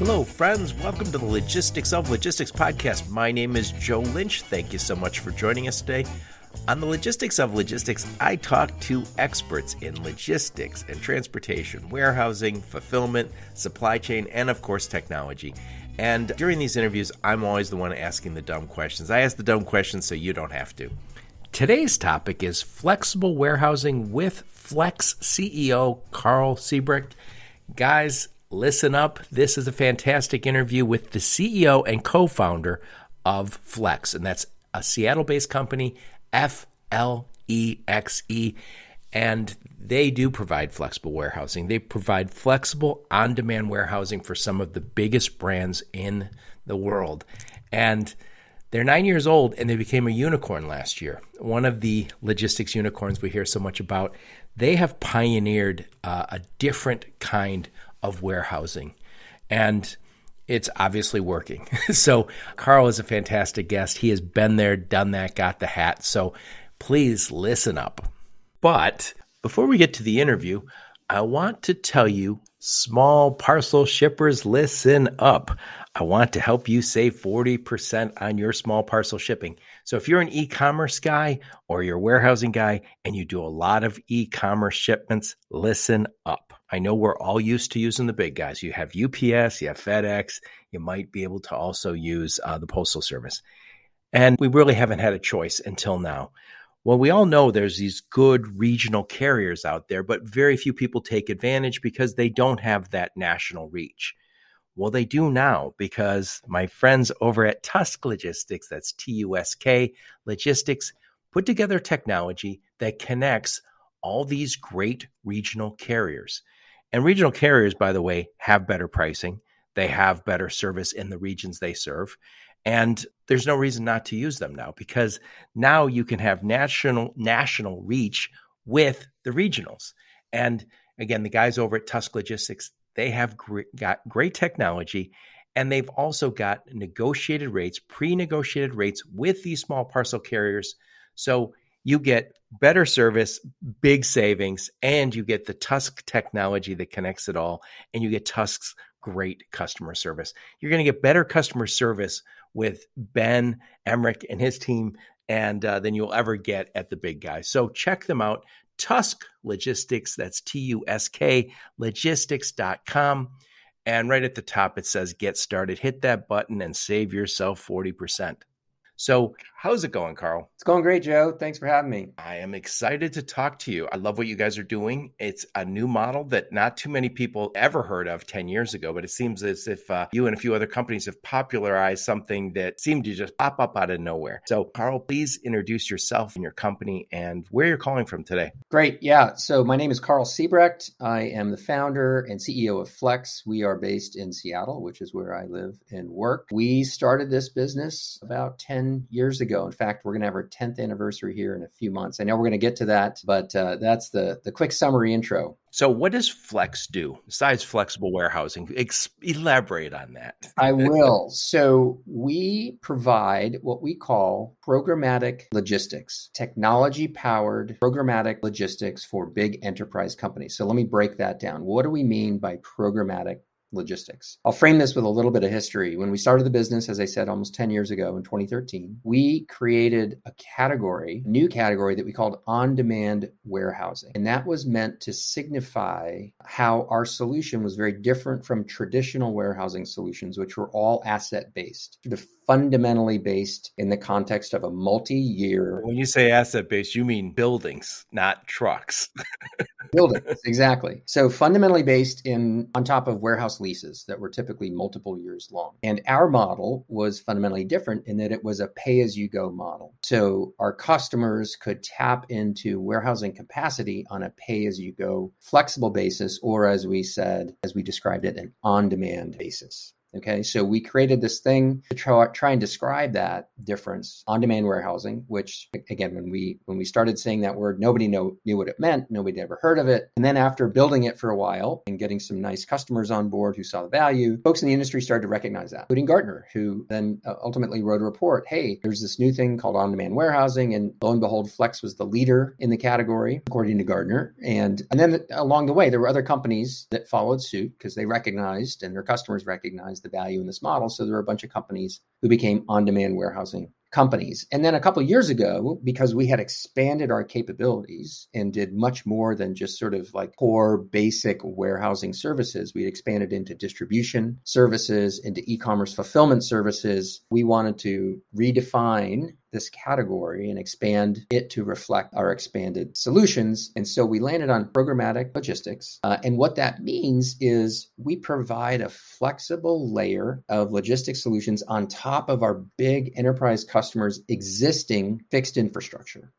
Hello, friends. Welcome to the Logistics of Logistics podcast. My name is Joe Lynch. Thank you so much for joining us today. On the Logistics of Logistics, I talk to experts in logistics and transportation, warehousing, fulfillment, supply chain, and of course, technology. And during these interviews, I'm always the one asking the dumb questions. I ask the dumb questions so you don't have to. Today's topic is flexible warehousing with Flexe CEO Karl Siebrecht. Guys, listen up. This is a fantastic interview with the CEO and co founder of Flexe, and that's a Seattle based company, F L E X E. And they do provide flexible warehousing. They provide flexible on demand warehousing for some of the biggest brands in the world. And they're nine years old and they became a unicorn last year. One of the logistics unicorns we hear so much about. They have pioneered uh, a different kind of warehousing. And it's obviously working. so, Karl is a fantastic guest. He has been there, done that, got the hat. So, please listen up. But before we get to the interview, I want to tell you small parcel shippers, listen up. I want to help you save 40% on your small parcel shipping. So if you're an e-commerce guy or you're a warehousing guy and you do a lot of e-commerce shipments, listen up. I know we're all used to using the big guys. You have UPS, you have FedEx, you might be able to also use uh, the Postal Service. And we really haven't had a choice until now. Well, we all know there's these good regional carriers out there, but very few people take advantage because they don't have that national reach. Well, they do now because my friends over at Tusk Logistics, that's T U S K Logistics, put together technology that connects all these great regional carriers. And regional carriers, by the way, have better pricing. They have better service in the regions they serve. And there's no reason not to use them now because now you can have national national reach with the regionals. And again, the guys over at Tusk Logistics, they have great, got great technology and they've also got negotiated rates, pre-negotiated rates with these small parcel carriers. So you get better service, big savings, and you get the Tusk technology that connects it all, and you get Tusk's great customer service. You're going to get better customer service with Ben Emmerich and his team and uh, than you'll ever get at the big guys. So check them out. Tusk Logistics, that's T U S K logistics.com. And right at the top, it says get started. Hit that button and save yourself 40%. So, how's it going, Karl? It's going great, Joe. Thanks for having me. I am excited to talk to you. I love what you guys are doing. It's a new model that not too many people ever heard of 10 years ago, but it seems as if uh, you and a few other companies have popularized something that seemed to just pop up out of nowhere. So, Karl, please introduce yourself and your company and where you're calling from today. Great. Yeah. So, my name is Karl Siebrecht. I am the founder and CEO of Flexe. We are based in Seattle, which is where I live and work. We started this business about 10 years ago. In fact, we're going to have our 10th anniversary here in a few months. I know we're going to get to that, but uh, that's the, the quick summary intro. So, what does Flexe do besides flexible warehousing? Ex- elaborate on that. I will. So, we provide what we call programmatic logistics, technology powered programmatic logistics for big enterprise companies. So, let me break that down. What do we mean by programmatic logistics. I'll frame this with a little bit of history. When we started the business, as I said, almost 10 years ago in 2013, we created a category, a new category that we called on demand warehousing. And that was meant to signify how our solution was very different from traditional warehousing solutions, which were all asset based fundamentally based in the context of a multi-year. When you say asset based, you mean buildings, not trucks. buildings, exactly. So fundamentally based in on top of warehouse leases that were typically multiple years long. And our model was fundamentally different in that it was a pay-as-you-go model. So our customers could tap into warehousing capacity on a pay-as-you-go flexible basis, or as we said, as we described it, an on-demand basis. Okay, so we created this thing to try, try and describe that difference on-demand warehousing, which again, when we when we started saying that word, nobody know, knew what it meant, nobody ever heard of it. And then after building it for a while and getting some nice customers on board who saw the value, folks in the industry started to recognize that, including Gartner, who then uh, ultimately wrote a report. Hey, there's this new thing called on-demand warehousing, and lo and behold, Flexe was the leader in the category according to Gartner. And and then along the way, there were other companies that followed suit because they recognized and their customers recognized the value in this model. So there were a bunch of companies who became on demand warehousing companies. And then a couple years ago, because we had expanded our capabilities and did much more than just sort of like core basic warehousing services, we expanded into distribution services, into e commerce fulfillment services. We wanted to redefine this category and expand it to reflect our expanded solutions. And so we landed on programmatic logistics. Uh, and what that means is we provide a flexible layer of logistics solutions on top of our big enterprise customers' existing fixed infrastructure.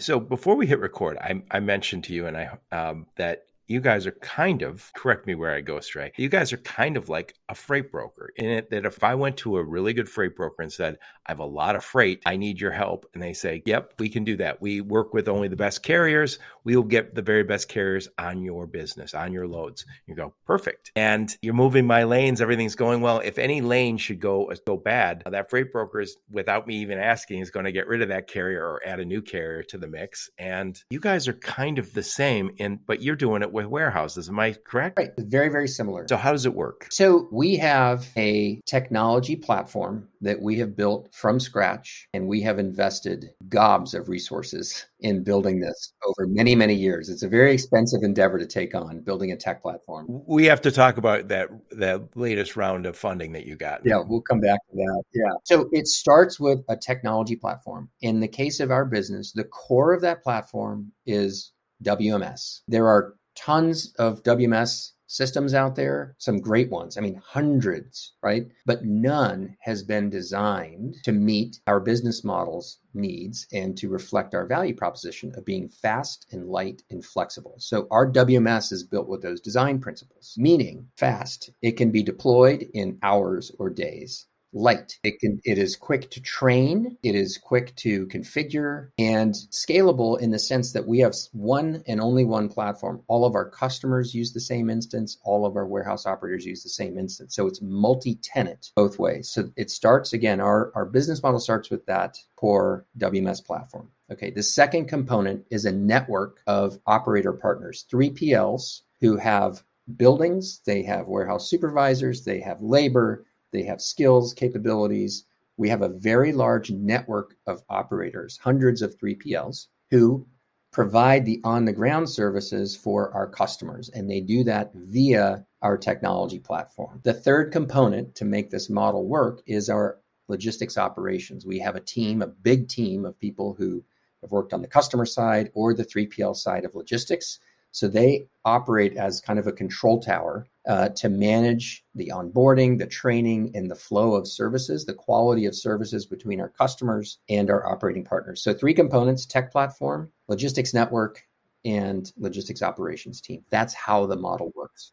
So before we hit record, I, I mentioned to you and I um, that you guys are kind of correct me where I go astray. You guys are kind of like a freight broker in it that if I went to a really good freight broker and said, I have a lot of freight, I need your help, and they say, Yep, we can do that. We work with only the best carriers. We will get the very best carriers on your business, on your loads. You go, perfect. And you're moving my lanes, everything's going well. If any lane should go go bad, that freight broker is without me even asking, is going to get rid of that carrier or add a new carrier to the mix. And you guys are kind of the same in but you're doing it with warehouses. Am I correct? Right. Very, very similar. So, how does it work? So, we have a technology platform that we have built from scratch, and we have invested gobs of resources in building this over many, many years. It's a very expensive endeavor to take on building a tech platform. We have to talk about that that latest round of funding that you got. Yeah, we'll come back to that. Yeah. So it starts with a technology platform. In the case of our business, the core of that platform is WMS. There are tons of WMS systems out there, some great ones. I mean, hundreds, right? But none has been designed to meet our business model's needs and to reflect our value proposition of being fast and light and flexible. So our WMS is built with those design principles, meaning fast. It can be deployed in hours or days light. It can it is quick to train, it is quick to configure and scalable in the sense that we have one and only one platform. All of our customers use the same instance, all of our warehouse operators use the same instance. So it's multi-tenant both ways. So it starts again our our business model starts with that core WMS platform. Okay, the second component is a network of operator partners, 3PLs who have buildings, they have warehouse supervisors, they have labor, they have skills, capabilities. We have a very large network of operators, hundreds of 3PLs, who provide the on the ground services for our customers. And they do that via our technology platform. The third component to make this model work is our logistics operations. We have a team, a big team of people who have worked on the customer side or the 3PL side of logistics. So they operate as kind of a control tower uh, to manage the onboarding, the training, and the flow of services, the quality of services between our customers and our operating partners. So, three components tech platform, logistics network, and logistics operations team. That's how the model works.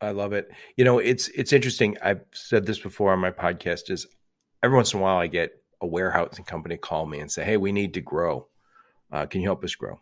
I love it. You know, it's it's interesting. I've said this before on my podcast is every once in a while I get a warehousing company call me and say, "Hey, we need to grow. Uh, can you help us grow?"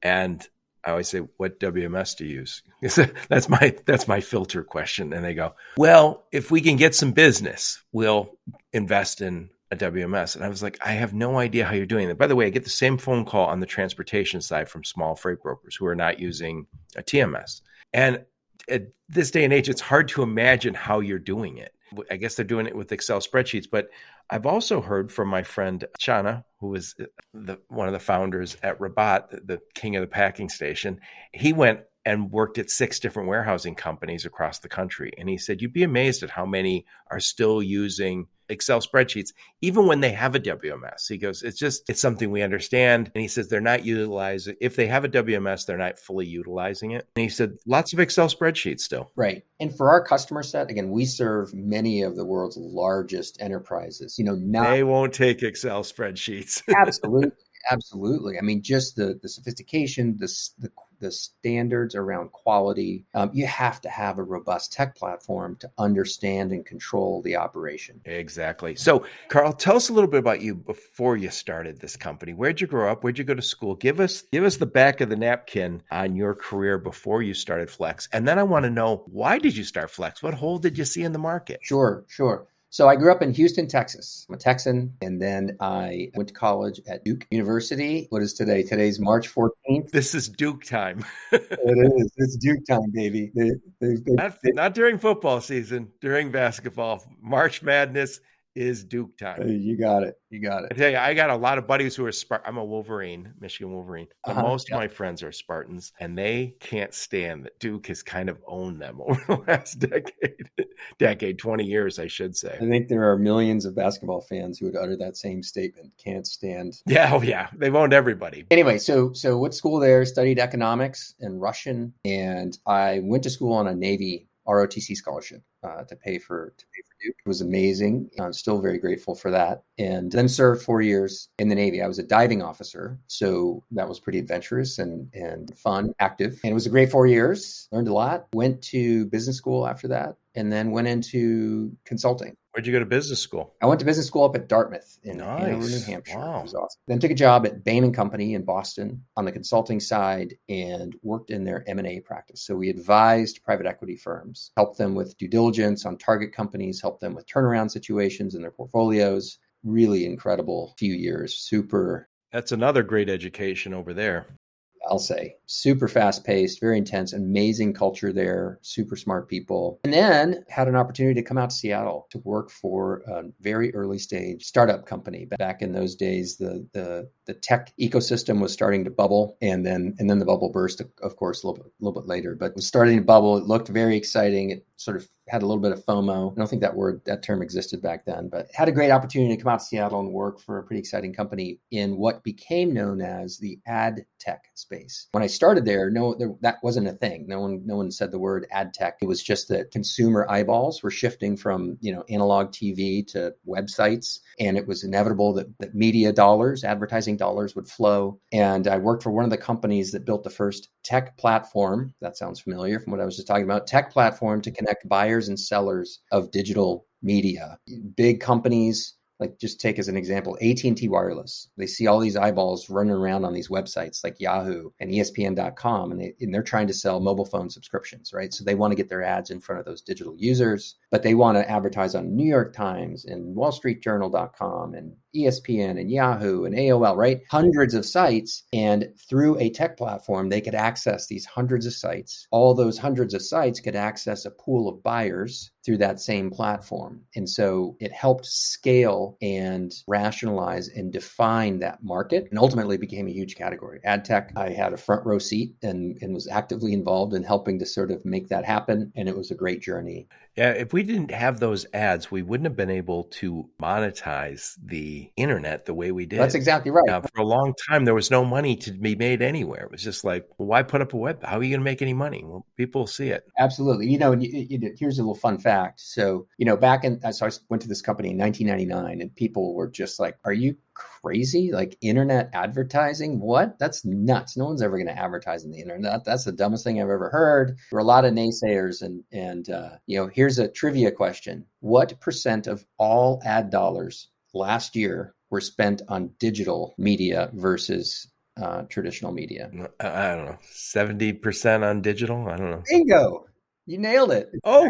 And I always say, "What WMS do you use?" that's my that's my filter question, and they go, "Well, if we can get some business, we'll invest in a WMS." And I was like, "I have no idea how you're doing that." By the way, I get the same phone call on the transportation side from small freight brokers who are not using a TMS, and at this day and age, it's hard to imagine how you're doing it. I guess they're doing it with Excel spreadsheets, but I've also heard from my friend Chana, who is uh, the, one of the founders at Rabat, the, the king of the packing station. He went and worked at six different warehousing companies across the country. And he said, You'd be amazed at how many are still using Excel spreadsheets, even when they have a WMS. He goes, It's just, it's something we understand. And he says, They're not utilizing, if they have a WMS, they're not fully utilizing it. And he said, Lots of Excel spreadsheets still. Right. And for our customer set, again, we serve many of the world's largest enterprises. You know, not, they won't take Excel spreadsheets. absolutely. Absolutely. I mean, just the, the sophistication, the, the the standards around quality. Um, you have to have a robust tech platform to understand and control the operation. Exactly. So, Karl, tell us a little bit about you before you started this company. Where'd you grow up? Where'd you go to school? Give us give us the back of the napkin on your career before you started Flexe, and then I want to know why did you start Flexe? What hole did you see in the market? Sure, sure. So I grew up in Houston, Texas. I'm a Texan, and then I went to college at Duke University. What is today? Today's March 14th. This is Duke time. it is. It's Duke time, baby. They, they, they, not, not during football season, during basketball. March Madness is Duke time. You got it. You got it. I tell you, I got a lot of buddies who are Spart- I'm a Wolverine, Michigan Wolverine. But uh-huh, most yeah. of my friends are Spartans, and they can't stand that Duke has kind of owned them over the last decade, decade, 20 years, I should say. I think there are millions of basketball fans who would utter that same statement. Can't stand. Yeah, oh yeah, they've owned everybody. Anyway, so so what school there? Studied economics and Russian, and I went to school on a Navy ROTC scholarship uh, to pay for to pay for Duke. It was amazing. I'm still very grateful for that. And then served four years in the Navy. I was a diving officer, so that was pretty adventurous and and fun, active. And it was a great four years. Learned a lot. Went to business school after that, and then went into consulting. Where'd you go to business school? I went to business school up at Dartmouth in nice. Hanover, New Hampshire. Wow. It was awesome. Then took a job at Bain and Company in Boston on the consulting side and worked in their M&A practice. So we advised private equity firms, helped them with due diligence on target companies, helped them with turnaround situations in their portfolios. Really incredible few years. Super that's another great education over there. I'll say. Super fast paced, very intense, amazing culture there, super smart people. And then had an opportunity to come out to Seattle to work for a very early stage startup company. Back in those days, the the the tech ecosystem was starting to bubble and then and then the bubble burst of course a little bit, a little bit later, but was starting to bubble. It looked very exciting. It sort of had a little bit of FOMO. I don't think that word, that term existed back then, but had a great opportunity to come out to Seattle and work for a pretty exciting company in what became known as the ad tech space. When I started there, no, there, that wasn't a thing. No one, no one said the word ad tech. It was just that consumer eyeballs were shifting from, you know, analog TV to websites. And it was inevitable that, that media dollars, advertising dollars would flow. And I worked for one of the companies that built the first tech platform. That sounds familiar from what I was just talking about. Tech platform to connect buyers and sellers of digital media. Big companies like just take as an example AT&T Wireless. They see all these eyeballs running around on these websites like Yahoo and ESPN.com and, they, and they're trying to sell mobile phone subscriptions, right? So they want to get their ads in front of those digital users, but they want to advertise on New York Times and wallstreetjournal.com and ESPN and Yahoo and AOL, right? Hundreds of sites. And through a tech platform, they could access these hundreds of sites. All those hundreds of sites could access a pool of buyers through that same platform. And so it helped scale and rationalize and define that market and ultimately became a huge category. Ad tech, I had a front row seat and, and was actively involved in helping to sort of make that happen. And it was a great journey. Yeah, if we didn't have those ads, we wouldn't have been able to monetize the internet the way we did. That's exactly right. Now, for a long time, there was no money to be made anywhere. It was just like, well, why put up a web? How are you going to make any money? Well, people see it. Absolutely. You know, and you, you, here's a little fun fact. So, you know, back in, uh, so I went to this company in 1999, and people were just like, "Are you crazy? Like internet advertising? What? That's nuts. No one's ever going to advertise on the internet. That's the dumbest thing I've ever heard. There were a lot of naysayers, and and uh, you know, here's a trivia question: What percent of all ad dollars last year were spent on digital media versus uh, traditional media? I don't know, seventy percent on digital. I don't know. Bingo. You nailed it. It's oh,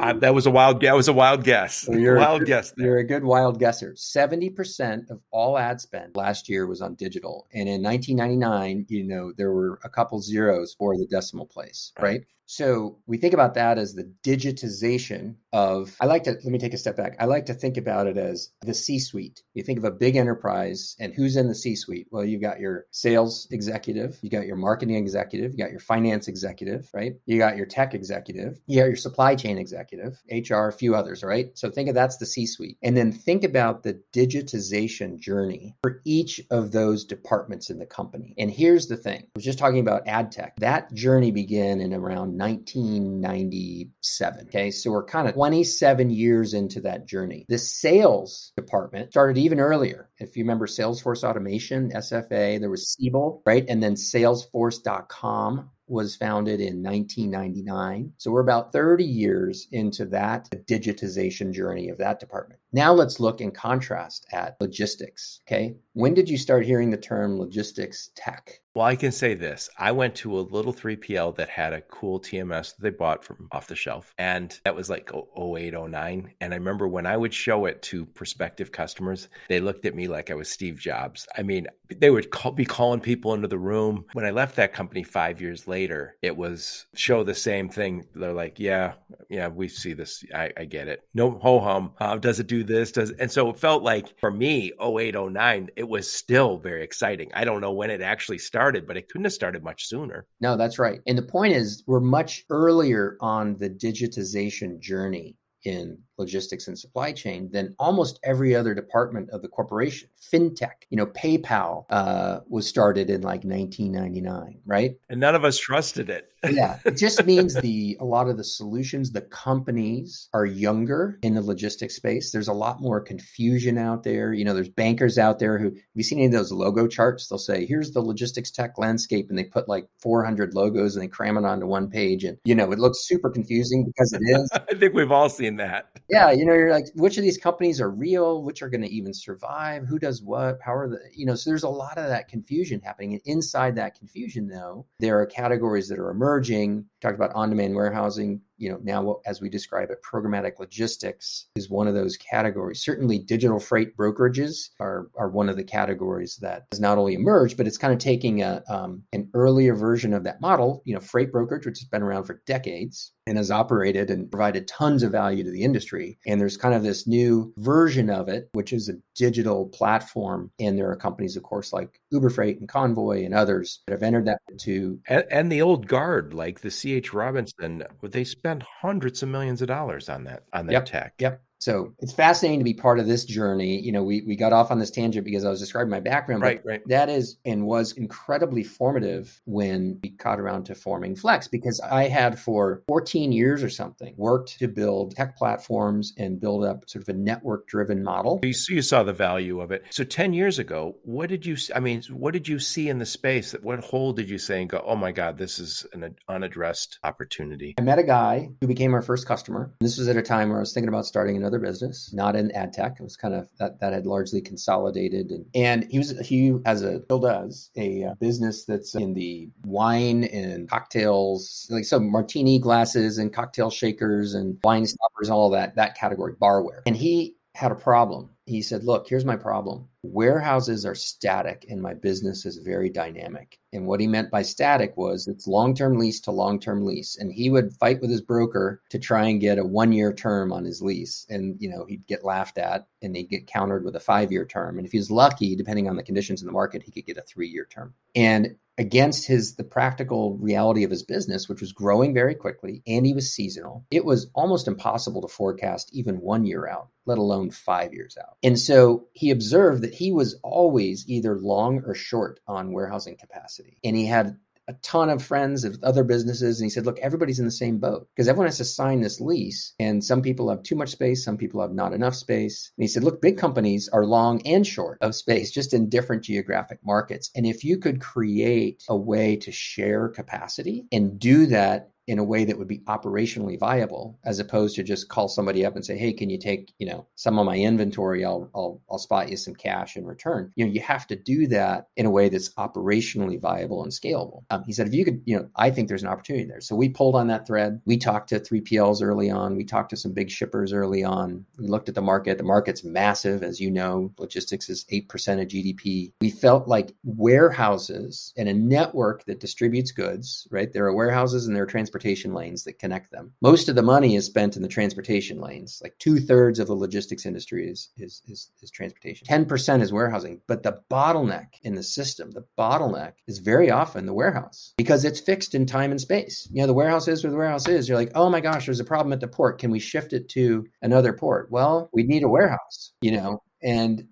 I, that was a wild. That was a wild guess. So you're wild a, guess. There. You're a good wild guesser. Seventy percent of all ad spend last year was on digital, and in 1999, you know, there were a couple zeros for the decimal place, right? So we think about that as the digitization of, I like to, let me take a step back. I like to think about it as the C suite. You think of a big enterprise and who's in the C suite? Well, you've got your sales executive, you got your marketing executive, you got your finance executive, right? You got your tech executive, you got your supply chain executive, HR, a few others, right? So think of that's the C suite. And then think about the digitization journey for each of those departments in the company. And here's the thing I was just talking about ad tech. That journey began in around 1997. Okay, so we're kind of 27 years into that journey. The sales department started even earlier. If you remember Salesforce Automation, SFA, there was Siebel, right? And then Salesforce.com was founded in 1999. So we're about 30 years into that digitization journey of that department. Now let's look in contrast at logistics. Okay. When did you start hearing the term logistics tech? Well, I can say this. I went to a little 3PL that had a cool TMS that they bought from off the shelf. And that was like 08, 09. And I remember when I would show it to prospective customers, they looked at me like I was Steve Jobs. I mean, they would call, be calling people into the room. When I left that company five years later, it was show the same thing. They're like, yeah, yeah, we see this. I, I get it. No ho hum. Uh, does it do this? Does and so it felt like for me, 08, 09, it was still very exciting. I don't know when it actually started, but it couldn't have started much sooner. No, that's right. And the point is, we're much earlier on the digitization journey in logistics and supply chain than almost every other department of the corporation. FinTech, you know, PayPal uh, was started in like 1999, right? And none of us trusted it. yeah, it just means the a lot of the solutions, the companies are younger in the logistics space. There's a lot more confusion out there. You know, there's bankers out there who have you seen any of those logo charts? They'll say, "Here's the logistics tech landscape," and they put like 400 logos and they cram it onto one page, and you know, it looks super confusing because it is. I think we've all seen that yeah, you know, you're like, which of these companies are real? Which are going to even survive? Who does what? How are the, you know, so there's a lot of that confusion happening. And inside that confusion, though, there are categories that are emerging. Talked about on demand warehousing, you know, now as we describe it, programmatic logistics is one of those categories. Certainly, digital freight brokerages are are one of the categories that has not only emerged, but it's kind of taking a um, an earlier version of that model. You know, freight brokerage, which has been around for decades and has operated and provided tons of value to the industry. And there's kind of this new version of it, which is a digital platform. And there are companies, of course, like Uber Freight and Convoy and others that have entered that to and, and the old guard, like the CH Robinson, they spent spend hundreds of millions of dollars on that on that yep, tech. Yep. So it's fascinating to be part of this journey. You know, we, we got off on this tangent because I was describing my background. Right, right. That is and was incredibly formative when we caught around to forming Flexe because I had for 14 years or something worked to build tech platforms and build up sort of a network driven model. You, you saw the value of it. So 10 years ago, what did you, I mean, what did you see in the space? That What hole did you say and go, oh my God, this is an unaddressed opportunity? I met a guy who became our first customer. This was at a time where I was thinking about starting another another business, not in ad tech. It was kind of that that had largely consolidated, and and he was he has a still does a uh, business that's in the wine and cocktails, like some martini glasses and cocktail shakers and wine stoppers, all that that category, barware, and he had a problem. He said, "Look, here's my problem warehouses are static and my business is very dynamic. And what he meant by static was it's long term lease to long term lease. And he would fight with his broker to try and get a one year term on his lease. And, you know, he'd get laughed at and he'd get countered with a five year term. And if he was lucky, depending on the conditions in the market, he could get a three year term. And against his the practical reality of his business which was growing very quickly and he was seasonal it was almost impossible to forecast even one year out let alone 5 years out and so he observed that he was always either long or short on warehousing capacity and he had a ton of friends of other businesses and he said look everybody's in the same boat because everyone has to sign this lease and some people have too much space some people have not enough space. And he said look big companies are long and short of space just in different geographic markets. And if you could create a way to share capacity and do that in a way that would be operationally viable as opposed to just call somebody up and say hey can you take you know some of my inventory? I'll i'll, I'll spot you some cash in return. You know you have to do that in a way that's operationally viable and scalable. Um, he said if you could you know i think there's an opportunity there. So we pulled on that thread. We talked to 3pls early on. We talked to some big shippers early on. We looked at the market. The market's massive as you know. Logistics is 8% of gdp we felt like warehouses and a network that distributes goods right? There are warehouses and there are transportation transportation lanes that connect them. Most of the money is spent in the transportation lanes. Like two thirds of the logistics industry is, is, is, is transportation. 10% is warehousing. But the bottleneck in the system, the bottleneck is very often the warehouse because it's fixed in time and space. You know, the warehouse is where the warehouse is. You're like, oh my gosh, there's a problem at the port. Can we shift it to another port? Well, we need a warehouse, you know, and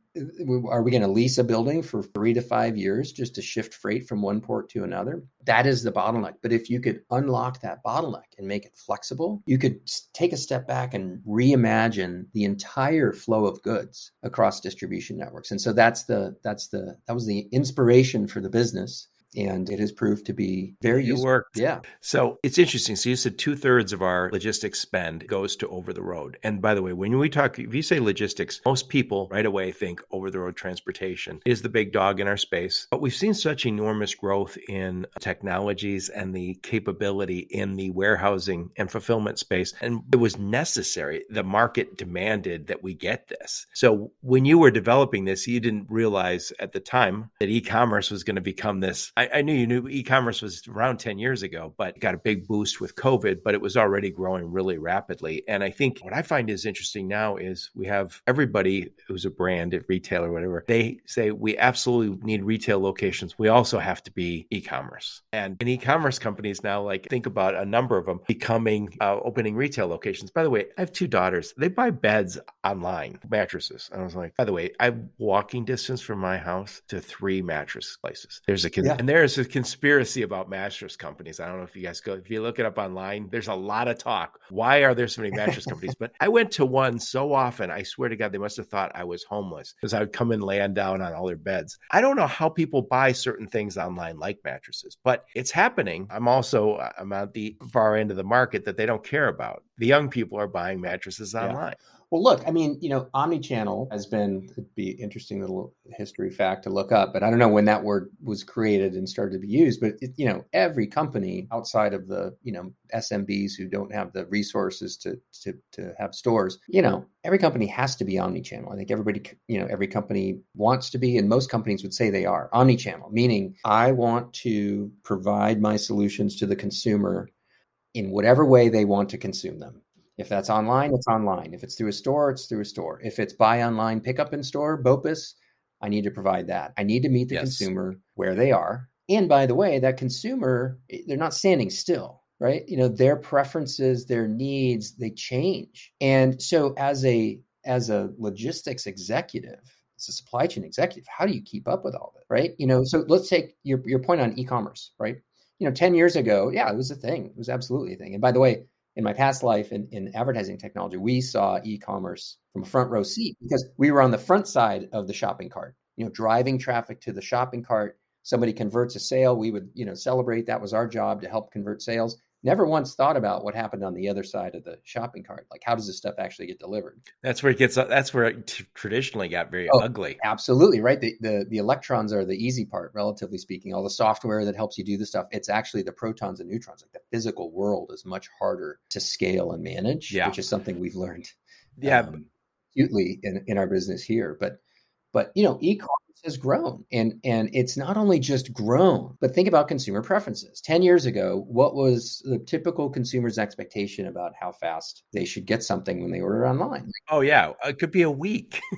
are we going to lease a building for three to five years just to shift freight from one port to another? That is the bottleneck. But if you could unlock that bottleneck and make it flexible, you could take a step back and reimagine the entire flow of goods across distribution networks. And so that's the that's the that was the inspiration for the business and it has proved to be very it useful. worked. Yeah. So it's interesting. So you said two thirds of our logistics spend goes to over the road. And by the way, when we talk, if you say logistics, most people right away think over the road transportation is the big dog in our space. But we've seen such enormous growth in technologies and the capability in the warehousing and fulfillment space. And it was necessary. The market demanded that we get this. So when you were developing this, you didn't realize at the time that e commerce was going to become this I, I, knew you knew e-commerce was around 10 years ago, but got a big boost with COVID, but it was already growing really rapidly. And I think what I find is interesting now is we have everybody who's a brand, a retailer, whatever, they say we absolutely need retail locations. We also have to be e-commerce. And, and e-commerce companies now like think about a number of them becoming uh, opening retail locations. By the way, I have two daughters. They buy beds online, mattresses. And I was like, by the way, I'm walking distance from my house to three mattress places. There's a yeah there's a conspiracy about mattress companies. I don't know if you guys go, if you look it up online, there's a lot of talk. Why are there so many mattress companies? But I went to one so often, I swear to God, they must have thought I was homeless because I would come and land down on all their beds. I don't know how people buy certain things online like mattresses, but it's happening. I'm also, uh, I'm at the far end of the market that they don't care about. The young people are buying mattresses online. Yeah. Well, look, I mean, you know, omni-channel has been it'd be interesting little history fact to look up, but I don't know when that word was created and started to be used. But it, you know, every company outside of the you know SMBs who don't have the resources to to to have stores, you know, every company has to be omni-channel. I think everybody, you know, every company wants to be, and most companies would say they are omni-channel, meaning I want to provide my solutions to the consumer in whatever way they want to consume them if that's online, it's online. If it's through a store, it's through a store. If it's buy online, pick up in store, BOPUS, I need to provide that. I need to meet the yes. consumer where they are. And by the way, that consumer, they're not standing still, right? You know, their preferences, their needs, they change. And so as a as a logistics executive, as a supply chain executive, how do you keep up with all of it, right? You know, so let's take your your point on e-commerce, right? You know, 10 years ago, yeah, it was a thing. It was absolutely a thing. And by the way, in my past life in, in advertising technology, we saw e-commerce from a front row seat because we were on the front side of the shopping cart, you know, driving traffic to the shopping cart. Somebody converts a sale, we would, you know, celebrate. That was our job to help convert sales never once thought about what happened on the other side of the shopping cart. Like, how does this stuff actually get delivered? That's where it gets. That's where it t- traditionally got very oh, ugly. Absolutely right. The, the the electrons are the easy part, relatively speaking. All the software that helps you do the stuff. It's actually the protons and neutrons. Like the physical world is much harder to scale and manage, yeah. which is something we've learned. Yeah. Um, acutely in, in our business here, but but you know, e-commerce has grown. And and it's not only just grown but think about consumer preferences. 10 years ago what was the typical consumer's expectation about how fast they should get something when they order online? Oh yeah. It could be a week.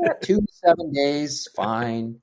Yeah, two to seven days fine.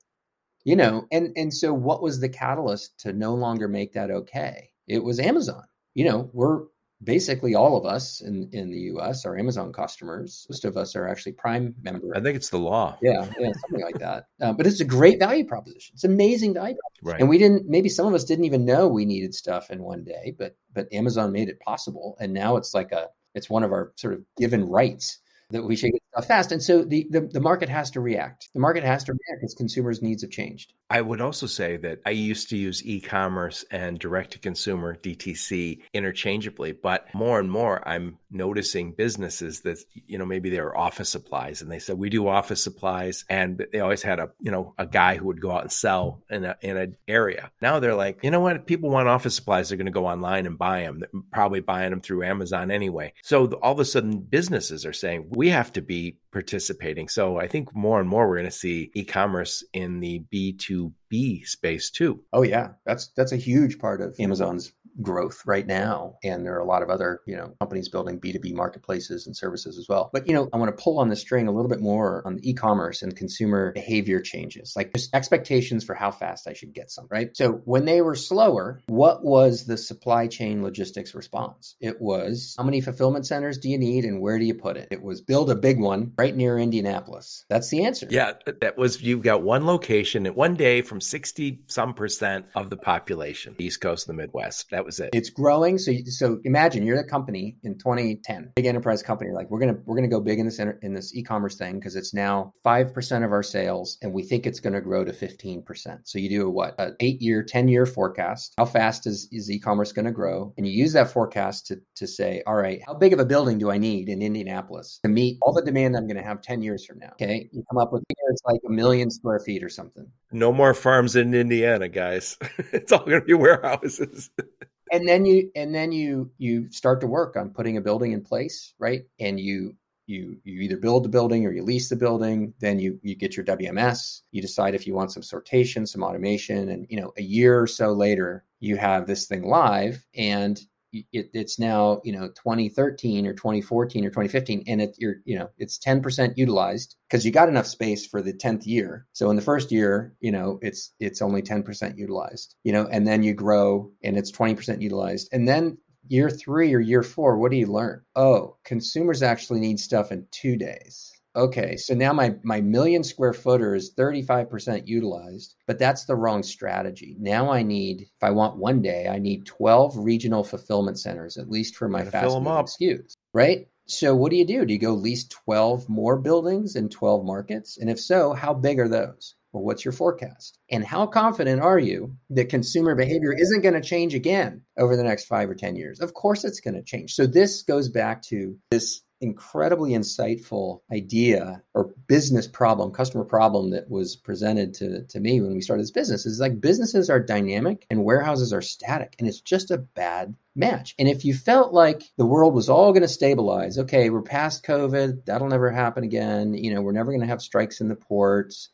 You know and and so what was the catalyst to no longer make that okay? It was amazon. You know we're basically all of us in, in the US are Amazon customers. Most of us are actually Prime members. I think it's the law. Yeah, yeah, something like that. Uh, but it's a great value proposition. It's amazing value. Right. And we didn't. Maybe some of us didn't even know we needed stuff in one day, but but Amazon made it possible, and now it's like a it's one of our sort of given rights that we should get stuff fast. And so the, the, the market has to react. The market has to react because consumers' needs have changed. I would also say that I used to use e-commerce and direct to consumer DTC interchangeably, but more and more I'm noticing businesses that you know maybe they're office supplies and they said we do office supplies and they always had a you know a guy who would go out and sell in a in an area. Now they're like, you know what? People want office supplies, they're going to go online and buy them. They're probably buying them through Amazon anyway. So all of a sudden businesses are saying we have to be participating. So I think more and more we're going to see e-commerce in the B2B space too. Oh yeah, that's that's a huge part of mm-hmm. Amazon's growth right now. And there are a lot of other, you know, companies building B2B marketplaces and services as well. But, you know, I want to pull on the string a little bit more on the e-commerce and consumer behavior changes, like just expectations for how fast I should get some, right? So when they were slower, what was the supply chain logistics response? It was how many fulfillment centers do you need and where do you put it? It was build a big one right near Indianapolis. That's the answer. Yeah, that was you've got one location at one day from 60 some percent of the population, East Coast and the Midwest. That was it. It's growing. So so imagine you're the company in 2010, big enterprise company like we're going to we're to go big in this in this e-commerce thing because it's now 5% of our sales and we think it's going to grow to 15%. So you do a what? An 8-year, 10-year forecast. How fast is is e-commerce going to grow? And you use that forecast to to say, "All right, how big of a building do I need in Indianapolis to meet all the demand I'm going to have 10 years from now?" Okay? You come up with it's like a million square feet or something. No more farms in Indiana, guys. it's all going to be warehouses. and then you and then you you start to work on putting a building in place, right? And you you you either build the building or you lease the building. Then you you get your wms you decide if you want some sortation some automation. And you know a year or so later you have this thing live. And it, it's now you know 2013 or 2014 or 2015 and it you're you know it's 10% utilized because you got enough space for the 10th year. So in the first year you know it's it's only 10% utilized you know and then you grow and it's 20% utilized. And then year 3 or year 4 what do you learn? Oh consumers actually need stuff in 2 days okay, so now my, my million square footer is 35% utilized, but that's the wrong strategy. Now I need, if I want one day, I need 12 regional fulfillment centers, at least for my fast moving SKUs, right? So what do you do? Do you go lease 12 more buildings in 12 markets? And if so, how big are those? Well, what's your forecast? And how confident are you that consumer behavior isn't going to change again over the next five or 10 years? Of course, it's going to change. So, this goes back to this incredibly insightful idea or business problem, customer problem that was presented to, to me when we started this business is like businesses are dynamic and warehouses are static. And it's just a bad match. And if you felt like the world was all going to stabilize, okay, we're past COVID, that'll never happen again. You know, we're never going to have strikes in the ports.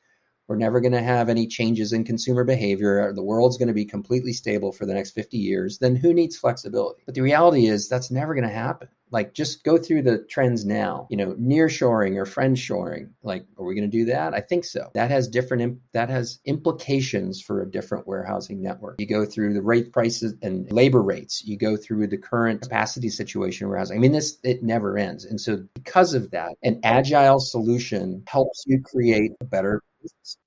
We're never going to have any changes in consumer behavior. The world's going to be completely stable for the next 50 years. Then who needs flexibility? But the reality is that's never going to happen. Like, just go through the trends now. You know, near shoring or friend shoring. Like, are we going to do that? I think so. That has different. that has implications for a different warehousing network. You go through the rate prices and labor rates. You go through the current capacity situation warehousing. I mean, this it never ends. And so, because of that, an agile solution helps you create a better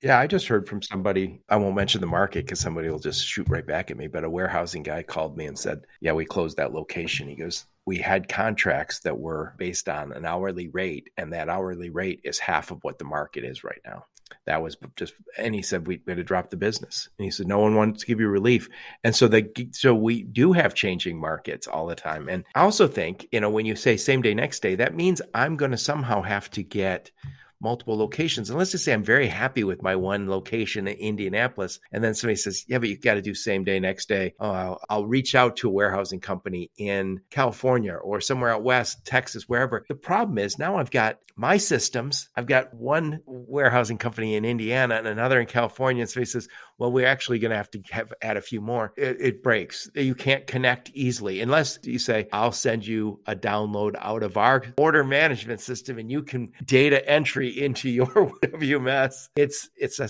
yeah, I just heard from somebody. I won't mention the market because somebody will just shoot right back at me. But a warehousing guy called me and said, "Yeah, we closed that location." He goes, we had contracts that were based on an hourly rate, and that hourly rate is half of what the market is right now. That was just, and he said we, we had to drop the business. And he said no one wants to give you relief, and so they, so we do have changing markets all the time. And I also think you know when you say same day next day, that means I'm going to somehow have to get multiple locations. And let's just say I'm very happy with my one location in Indianapolis. And then somebody says, yeah, but you've got to do same day, next day. Oh, I'll, I'll reach out to a warehousing company in California or somewhere out west, Texas, wherever. The problem is now I've got my systems. I've got one warehousing company in Indiana and another in California. And somebody says, well, we're actually going to have to have add a few more. It, it breaks. You can't connect easily unless you say, I'll send you a download out of our order management system and you can data entry into your WMS. It's, it's a,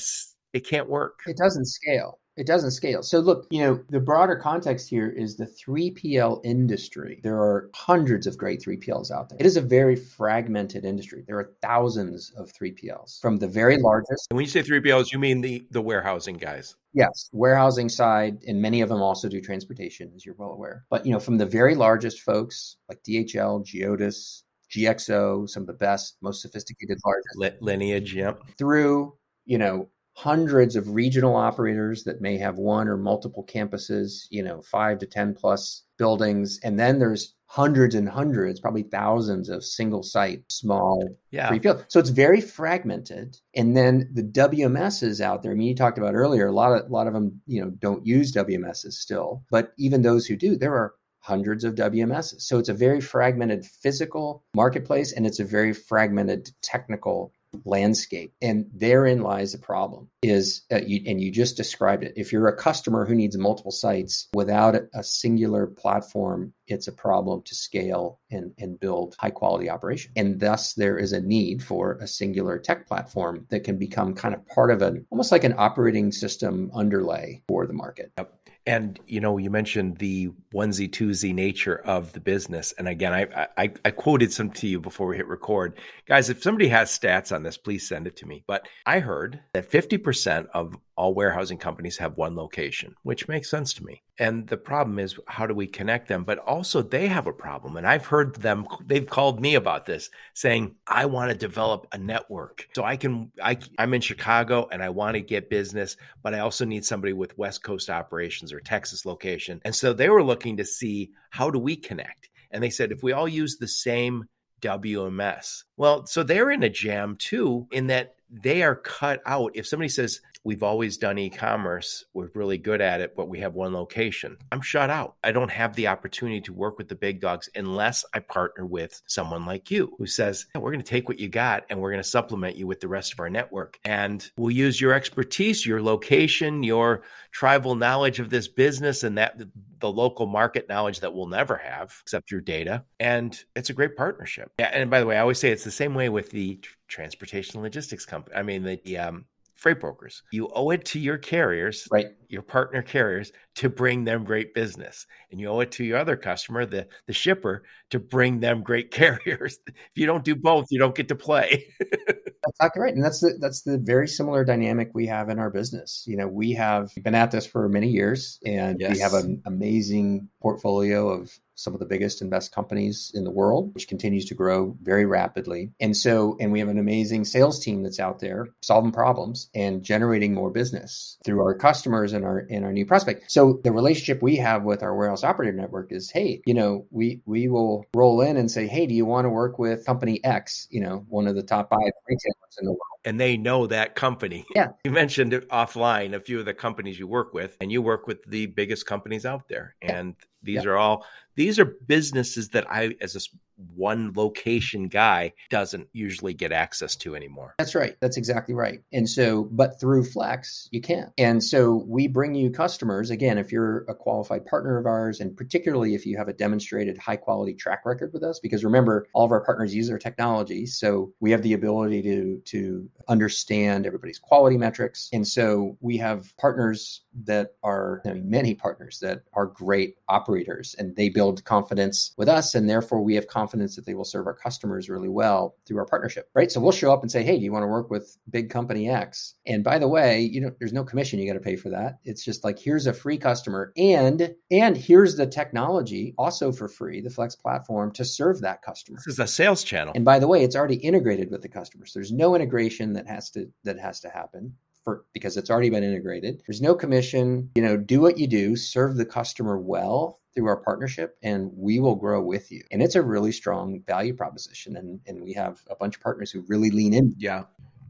it can't work. It doesn't scale. It doesn't scale. So look, you know, the broader context here is the 3PL industry. There are hundreds of great 3PLs out there. It is a very fragmented industry. There are thousands of 3PLs from the very largest. And when you say 3PLs, you mean the the warehousing guys. Yes, warehousing side, and many of them also do transportation, as you're well aware. But you know, from the very largest folks like DHL, Geodis, GXO, some of the best, most sophisticated, largest lineage, yep, through you know hundreds of regional operators that may have one or multiple campuses, you know, five to 10 plus buildings. And then there's hundreds and hundreds, probably thousands of single site, small yeah. field. So it's very fragmented. And then the WMSs out there, I mean, you talked about earlier, a lot of, a lot of them, you know, don't use WMSs still, but even those who do, there are hundreds of WMSs. So it's a very fragmented physical marketplace and it's a very fragmented technical landscape and therein lies the problem is uh, you, and you just described it if you're a customer who needs multiple sites without a singular platform it's a problem to scale and, and build high quality operation and thus there is a need for a singular tech platform that can become kind of part of an almost like an operating system underlay for the market yep. And you know, you mentioned the onesie twosie nature of the business. And again, I, I, I quoted some to you before we hit record, guys. If somebody has stats on this, please send it to me. But I heard that fifty percent of all warehousing companies have one location, which makes sense to me. And the problem is, how do we connect them? But also, they have a problem. And I've heard them, they've called me about this, saying, I want to develop a network. So I can, I, I'm in Chicago and I want to get business, but I also need somebody with West Coast operations Texas location. And so they were looking to see, how do we connect? And they said, if we all use the same WMS. Well, so they're in a jam too, in that they are cut out. If somebody says, We've always done e commerce, we're really good at it, but we have one location, I'm shut out. I don't have the opportunity to work with the big dogs unless I partner with someone like you who says, We're going to take what you got and we're going to supplement you with the rest of our network. And we'll use your expertise, your location, your tribal knowledge of this business, and that the local market knowledge that we'll never have except your data. And it's a great partnership. Yeah, and by the way, I always say it's the same way with the transportation logistics company. I mean, the um, freight brokers. You owe it to your carriers, right? Your partner carriers to bring them great business, and you owe it to your other customer, the the shipper, to bring them great carriers. If you don't do both, you don't get to play. that's exactly right, and that's the that's the very similar dynamic we have in our business. You know, we have been at this for many years, and yes. we have an amazing portfolio of some of the biggest and best companies in the world, which continues to grow very rapidly. And so, and we have an amazing sales team that's out there solving problems and generating more business through our customers and our in our new prospect. So the relationship we have with our warehouse operator network is, hey, you know, we we will roll in and say, hey, do you want to work with company X? You know, one of the top five retailers in the world and they know that company. Yeah. You mentioned offline a few of the companies you work with, and you work with the biggest companies out there. And these yeah. are all these are businesses that I, as a one location guy, doesn't usually get access to anymore. That's right. That's exactly right. And so, but through Flexe, you can. And so we bring you customers again if you're a qualified partner of ours, and particularly if you have a demonstrated high quality track record with us. Because remember, all of our partners use our technology, so we have the ability to to understand everybody's quality metrics. And so we have partners that are I mean, many partners that are great operators, and they build confidence with us. And therefore, we have confidence that they will serve our customers really well through our partnership, right? So we'll show up and say, hey, do you want to work with big company X? And by the way, you know, there's no commission you got to pay for that. It's just like, here's a free customer and, and here's the technology also for free, the Flexe platform to serve that customer. This is a sales channel. And by the way, it's already integrated with the customers. There's no integration that has to, that has to happen. For, because it's already been integrated. There's no commission. You know, do what you do, serve the customer well, through our partnership and we will grow with you. And it's a really strong value proposition. And, and we have a bunch of partners who really lean in. Yeah.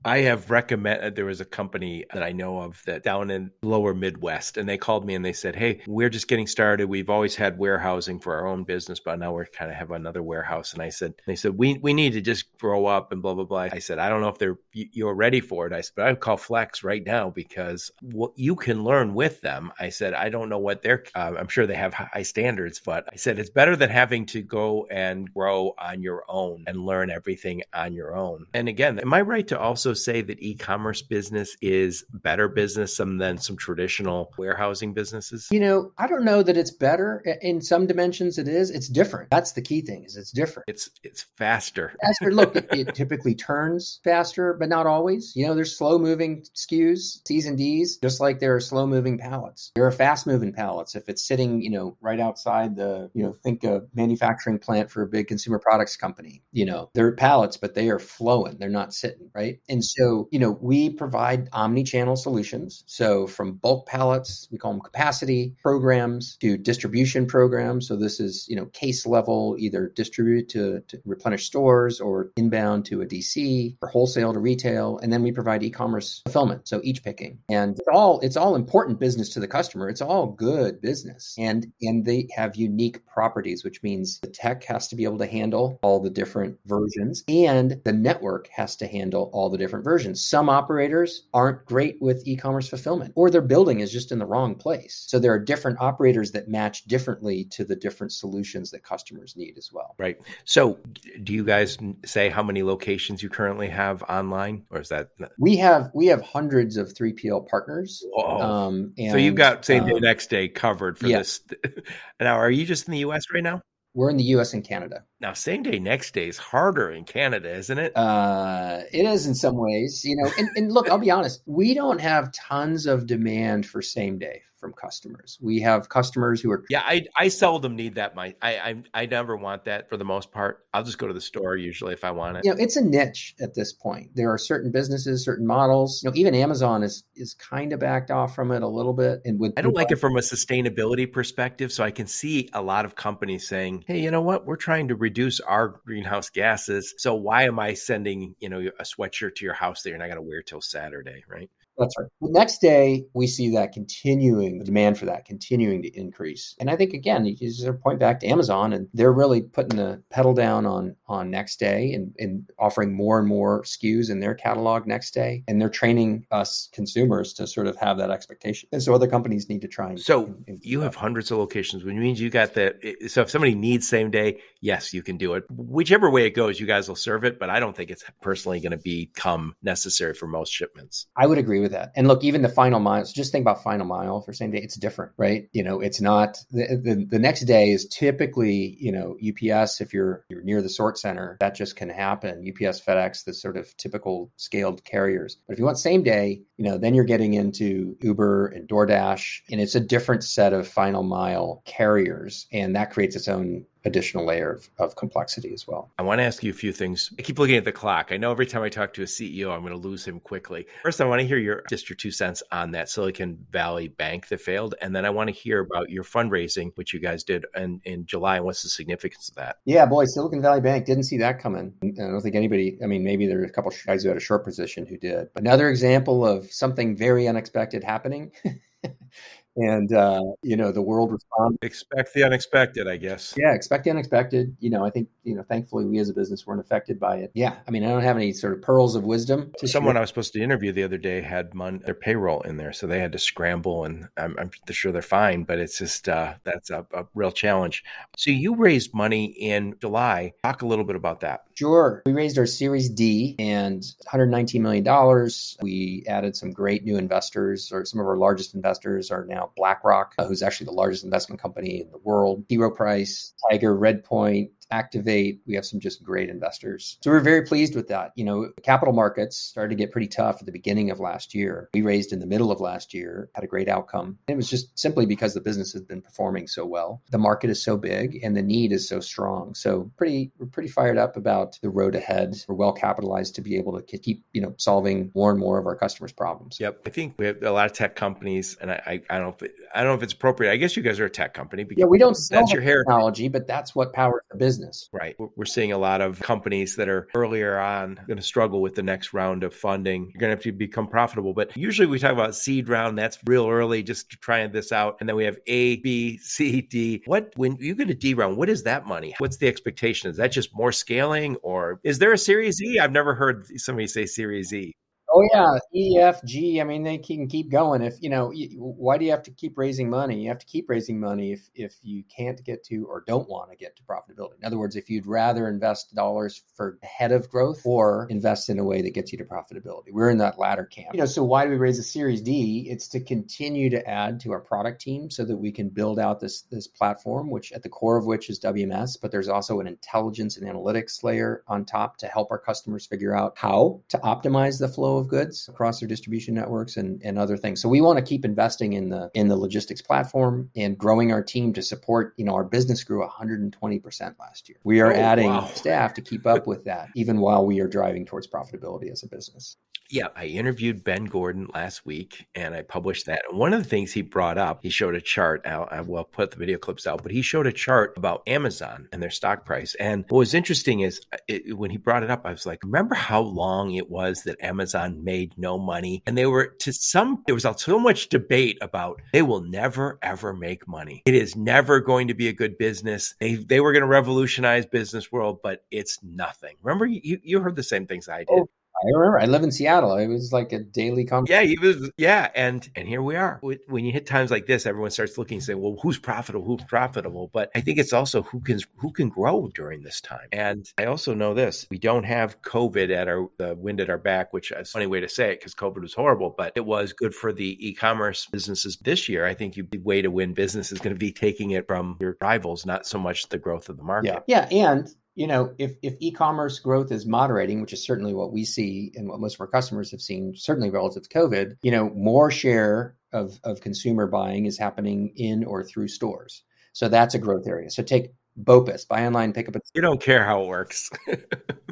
I have recommended there was a company that I know of that down in lower Midwest, and they called me and they said, Hey, we're just getting started. We've always had warehousing for our own business, but now we're kind of have another warehouse. And I said, they said, we, we need to just grow up and blah, blah, blah. I said, I don't know if they're, you're ready for it. I said, but I would call Flexe right now because what you can learn with them. I said, I don't know what they're, uh, I'm sure they have high standards, but I said, it's better than having to go and grow on your own and learn everything on your own. And again, am I right to also say that e-commerce business is better business than some traditional warehousing businesses? You know, I don't know that it's better. In some dimensions, it is. It's different. That's the key thing. Is it's different. It's it's faster. Faster. Look, it, it, typically turns faster, but not always. You know, there's slow moving SKUs, C's and D's, just like there are slow moving pallets. There are fast moving pallets. If it's sitting, you know, right outside the, you know, think a manufacturing plant for a big consumer products company. You know, they're pallets, but they are flowing. They're not sitting right. And so, you know, we provide omni-channel solutions. So from bulk pallets, we call them capacity programs to distribution programs. So this is, you know, case level, either distribute to, to replenish stores or inbound to a DC or wholesale to retail. And then we provide e-commerce fulfillment. So each picking. And it's all it's all important business to the customer. It's all good business. And and they have unique properties, which means the tech has to be able to handle all the different versions and the network has to handle all the different versions. Some operators aren't great with e-commerce fulfillment or their building is just in the wrong place. So there are different operators that match differently to the different solutions that customers need as well. Right. So do you guys say how many locations you currently have online or is that We have we have hundreds of 3PL partners. Um, and, so you've got same day um, next day covered for yeah. this. now are you just in the US right now? We're in the US and Canada. Now, same day, next day is harder in Canada, isn't it? Uh, it is in some ways, you know. And, and look, I'll be honest, we don't have tons of demand for same day from customers. We have customers who are yeah. I I seldom need that. My I I, I never want that for the most part. I'll just go to the store usually if I want it. You know, it's a niche at this point. There are certain businesses, certain models. You know, even Amazon is is kind of backed off from it a little bit. And with I don't like it from a sustainability perspective. So I can see a lot of companies saying, "Hey, you know what? We're trying to reduce our greenhouse gases. So why am I sending you know a sweatshirt to your house that you're not going to wear till Saturday, right?" That's right. The next day, we see that continuing, the demand for that continuing to increase. And I think, again, you just point back to Amazon, and they're really putting the pedal down on, on next day and, and offering more and more SKUs in their catalog next day. And they're training us consumers to sort of have that expectation. And so other companies need to try and. So and, and you have hundreds of locations, which means you got that. So if somebody needs same day, yes, you can do it. Whichever way it goes, you guys will serve it. But I don't think it's personally going to become necessary for most shipments. I would agree with that. And look, even the final mile, so just think about final mile for same day, it's different, right? You know, it's not the, the, the next day is typically, you know, UPS, if you're you're near the sort center, that just can happen. UPS, FedEx, the sort of typical scaled carriers. But if you want same day, you know, then you're getting into Uber and DoorDash, and it's a different set of final mile carriers. And that creates its own additional layer of, of, complexity as well. I want to ask you a few things. I keep looking at the clock. I know every time I talk to a CEO, I'm going to lose him quickly. First, I want to hear your just your two cents on that Silicon Valley bank that failed, and then I want to hear about your fundraising, which you guys did in, in July, and what's the significance of that? Yeah, boy, Silicon Valley Bank didn't see that coming. I don't think anybody. I mean, maybe there are a couple guys who had a short position who did. Another example of something very unexpected happening. and uh, you know the world responded. Expect the unexpected, I guess. Yeah, expect the unexpected. You know, I think you know, thankfully, we as a business weren't affected by it. Yeah, I mean, I don't have any sort of pearls of wisdom. Someone share. I was supposed to interview the other day had mon- their payroll in there, so they had to scramble, and I'm, I'm sure they're fine, but it's just uh, that's a, a real challenge. So you raised money in July. Talk a little bit about that. Sure. We raised our Series D and $119 million. We added some great new investors, or some of our largest investors are now BlackRock, uh, who's actually the largest investment company in the world, T. Price, Tiger, Redpoint, Activate. We have some just great investors. So we're very pleased with that. You know, capital markets started to get pretty tough at the beginning of last year. We raised in the middle of last year, had a great outcome. It was just simply because the business has been performing so well. The market is so big and the need is so strong. So pretty we're pretty fired up about the road ahead. We're well capitalized to be able to keep, you know, solving more and more of our customers' problems. Yep. I think we have a lot of tech companies and I I, I don't know if I don't know if it's appropriate. I guess you guys are a tech company because yeah, we don't sell that's your technology, but that's what powers the business business. Right. We're seeing a lot of companies that are earlier on going to struggle with the next round of funding. You're going to have to become profitable. But usually we talk about seed round. That's real early, just trying this out. And then we have A, B, C, D. What, when you get a D round, what is that money? What's the expectation? Is that just more scaling or is there a Series E? I've never heard somebody say Series E. Oh yeah. I mean, they can keep going. If you know, why do you have to keep raising money? You have to keep raising money if if you can't get to or don't want to get to profitability. In other words, if you'd rather invest dollars for ahead of growth or invest in a way that gets you to profitability. We're in that latter camp. You know, so why do we raise a Series D? It's to continue to add to our product team so that we can build out this this platform, which at the core of which is WMS, but there's also an intelligence and analytics layer on top to help our customers figure out how to optimize the flow of goods across their distribution networks and, and other things. So we want to keep investing in the in the logistics platform and growing our team to support, you know, our business grew 120% last year. We are oh, adding wow. staff to keep up with that, even while we are driving towards profitability as a business. Yeah, I interviewed Ben Gordon last week and I published that. And one of the things he brought up, he showed a chart. I'll, I will put the video clips out, but he showed a chart about Amazon and their stock price. And what was interesting is uh, it, when he brought it up, I was like, remember how long it was that Amazon made no money? And they were to some, there was so much debate about they will never, ever make money. It is never going to be a good business. They, they were going to revolutionize business world, but it's nothing. Remember, you, you heard the same things I did. Oh I remember I live in Seattle. It was like a daily conversation. Yeah, he was. Yeah, and and here we are. When you hit times like this, everyone starts looking and saying, "Well, who's profitable? Who's profitable?" But I think it's also who can who can grow during this time. And I also know this: we don't have COVID at our the wind at our back, which is a funny way to say it because COVID was horrible, but it was good for the e-commerce businesses this year. I think you, the way to win business is going to be taking it from your rivals, not so much the growth of the market. Yeah, yeah, and you know, if, if e-commerce growth is moderating, which is certainly what we see and what most of our customers have seen, certainly relative to COVID, you know, more share of, of consumer buying is happening in or through stores. So that's a growth area. So take BOPIS, buy online, pick up. You don't care how it works.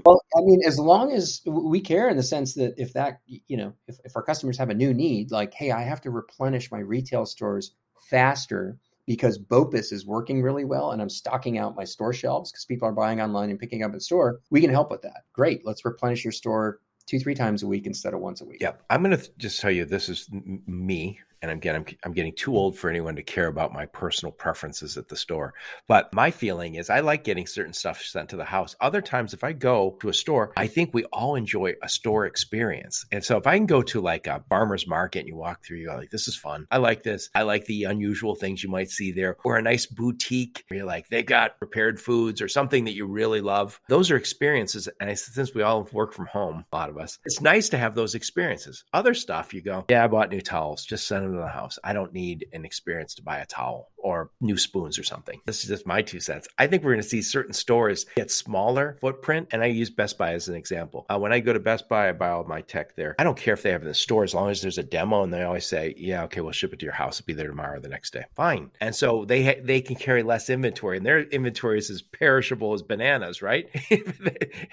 well, I mean, as long as we care in the sense that if that, you know, if, if our customers have a new need, like, hey, I have to replenish my retail stores faster because BOPIS is working really well and I'm stocking out my store shelves because people are buying online and picking up in store, we can help with that. Great. Let's replenish your store two, three times a week instead of once a week. Yeah. I'm going to just tell you this is me and again, I'm, I'm getting too old for anyone to care about my personal preferences at the store. But my feeling is I like getting certain stuff sent to the house. Other times, if I go to a store, I think we all enjoy a store experience. And so if I can go to like a farmer's market and you walk through, you're like, this is fun. I like this. I like the unusual things you might see there, or a nice boutique where you're like, they got prepared foods or something that you really love. Those are experiences. And since we all work from home, a lot of us, it's nice to have those experiences. Other stuff, you go, yeah, I bought new towels. Just send them to the house. I don't need an experience to buy a towel or new spoons or something. This is just my two cents. I think we're going to see certain stores get smaller footprint. And I use Best Buy as an example. Uh, when I go to Best Buy, I buy all my tech there. I don't care if they have it in the store as long as there's a demo and they always say, yeah, okay, we'll ship it to your house. It'll be there tomorrow or the next day. Fine. And so they ha- they can carry less inventory and their inventory is as perishable as bananas, right? if,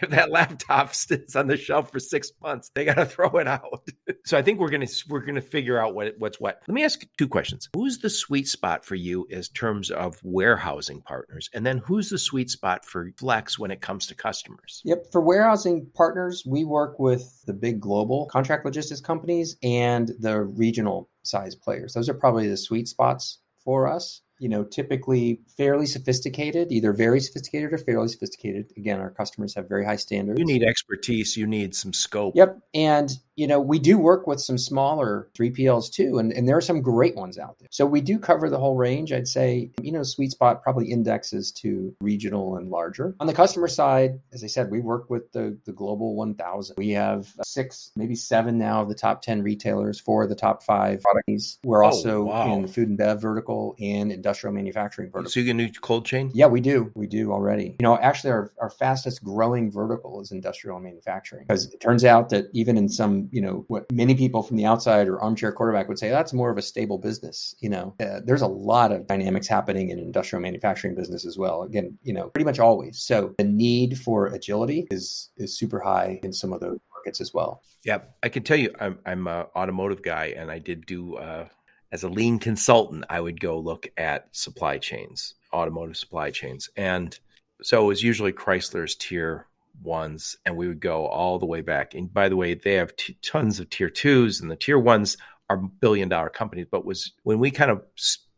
if that laptop sits on the shelf for six months, they got to throw it out. so I think we're going to, we're going to figure out what what's what. Let me ask two questions. Who's the sweet spot for you in terms of warehousing partners? And then who's the sweet spot for Flexe when it comes to customers? Yep. For warehousing partners, we work with the big global contract logistics companies and the regional size players. Those are probably the sweet spots for us you know, typically fairly sophisticated, either very sophisticated or fairly sophisticated. Again, our customers have very high standards. You need expertise, you need some scope. Yep. And, you know, we do work with some smaller 3PLs too, and, and there are some great ones out there. So we do cover the whole range. I'd say, you know, sweet spot probably indexes to regional and larger. On the customer side, as I said, we work with the, the global 1000. We have six, maybe seven now of the top 10 retailers, four of the top five products. We're oh, also wow. in the food and bev vertical and industrial industrial manufacturing vertical. So you can do cold chain? Yeah, we do. We do already. You know, actually, our, our fastest growing vertical is industrial manufacturing because it turns out that even in some, you know, what many people from the outside or armchair quarterback would say, that's more of a stable business. You know, uh, there's a lot of dynamics happening in industrial manufacturing business as well. Again, you know, pretty much always. So the need for agility is is super high in some of those markets as well. Yeah, I can tell you, I'm I'm an automotive guy, and I did do uh, as a lean consultant, I would go look at supply chains, automotive supply chains. And so it was usually Chrysler's tier ones, and we would go all the way back. And by the way, they have t- tons of tier twos, and the tier ones are billion dollar companies. But was when we kind of